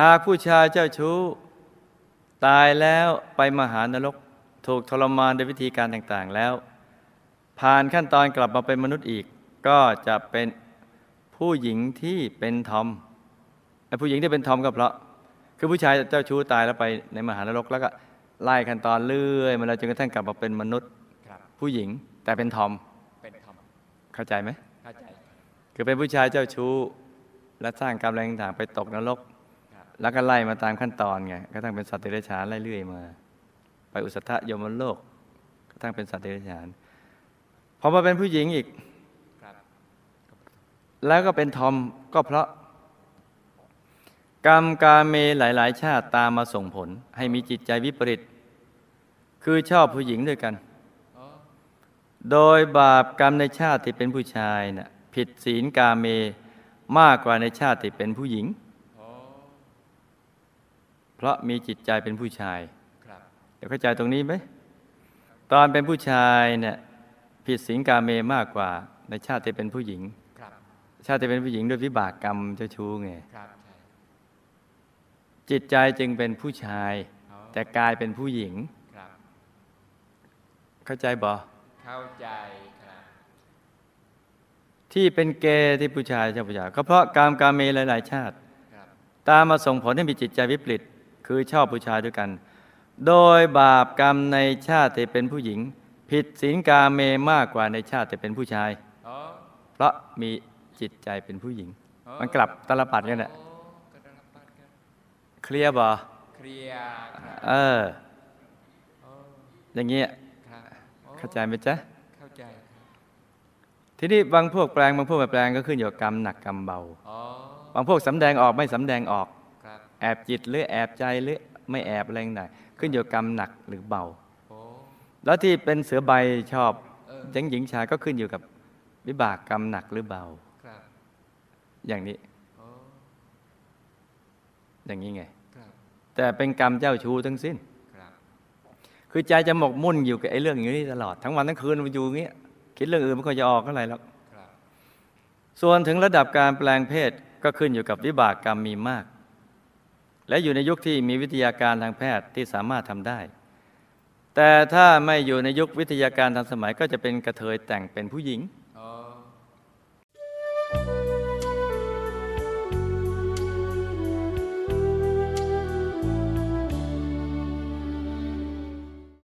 หากผู้ชายเจ้าชู้ ตายแล้วไปมหานรก ถูกทรมานด้วยวิธีการต่างๆแล้ว ผ่านขั้นตอนกลับมาเป็นมนุษย์อีก ก็จะเป็นผู้หญิงที่เป็นทอมไอ้ผู้หญิงที่เป็นทอมก็เพราะ คือผู้ชายเจ้าชู้ตายแล้วไปในมหานรกแล้วก็ไล่ขั้นตอนเรื่อยมาแล้วจนกระทั่งกลับมาเป็นมนุษย์ครับผู้หญิงแต่เป็นทอมเป็นธรรมเข้าใจไหมเข้าใจ คือเป็นผู้ชายเจ้าชู้ และสร้างกรรมแรงต่างๆไปตกนรกครับ แล้วก็ไล่มาตามขั้นตอนไงกระทั่งเป็นสัตว์เดรัจฉานไล่เรื่อยมา ไปอุสธะยมโลกกระทั่งเป็นสัตว์เดรัจฉานพอมาเป็นผู้หญิงอีกแล้วก็เป็นทอมก็เพราะ กรรมกาเมหลาย ๆ ชาติตามมาส่งผล ให้มีจิตใจวิปริต คือชอบผู้หญิงด้วยกัน โดยบาปกรรมในชาติที่เป็นผู้ชายน่ะผิดศีลกาเมมากกว่าในชาติที่เป็นผู้หญิง เพราะมีจิตใจเป็นผู้ชายครับเดี๋ยวเข้าใจตรงนี้ไหมตอนเป็นผู้ชายเนี่ยผิดศีลกาเมมากกว่า ในชาติที่เป็นผู้หญิงครับชาติที่เป็นผู้หญิงด้วยวิบากกรรมเจ้าชู้ไงครับใช่จิตใจจึงเป็นผู้ชายอ๋อแต่กายเป็นผู้หญิงครับเข้าใจบ่เข้าใจครับที่เป็นเกย์ที่ผู้ชายชอบผู้ชายก็เพราะกรรมกาเมหลาย ๆ ชาติครับตามมาส่งผลให้มีจิตใจวิปริต คือชอบผู้ชายด้วยกัน โดยบาปกรรมในชาติที่เป็นผู้หญิง ผิดศีลกาเมมากกว่าในชาติที่เป็นผู้ชายอ๋อเพราะมีจิตใจเป็นผู้หญิงอ๋อมันกลับตลปัดกันแหละโอ้กระดับปัดกันเคลียร์บ่เคลียร์ครับเออโอ้อย่างเงี้ยครับโอ้เข้าใจไหมจ๊ะเข้าใจครับทีนี้บางพวกแปลงบางพวกไม่แปลงก็ขึ้นอยู่กับกรรมหนักกรรมเบาอ๋อบางพวกสำแดงออกไม่สำแดงออกครับแอบจิตหรือแอบใจหรือไม่แอบอะไรต่างๆขึ้นอยู่กับกรรมหนักหรือเบาโอ้แล้วที่เป็นเสือใบชอบเออหญิงหญิงชายก็ขึ้นอยู่กับวิบากกรรมหนักหรือเบาครับอย่างนี้โอ้อย่างนี้ไงครับแต่เป็นกรรมเจ้าชู้ทั้งสิ้นครับคือใจจะหมกมุ่นอยู่กับไอ้เรื่องอย่างนี้ตลอด ทั้งวันทั้งคืนมันอยู่อย่างเงี้ยคิดเรื่องอื่นไม่ค่อยจะออกเท่าไหร่หรอกครับส่วนถึงระดับการแปลงเพศก็ขึ้นอยู่กับวิบากกรรมมีมาก และอยู่ในยุคที่มีวิทยาการทางแพทย์ที่สามารถทำได้ แต่ถ้าไม่อยู่ในยุควิทยาการทันสมัยก็จะเป็นกระเทยแต่งเป็นผู้หญิง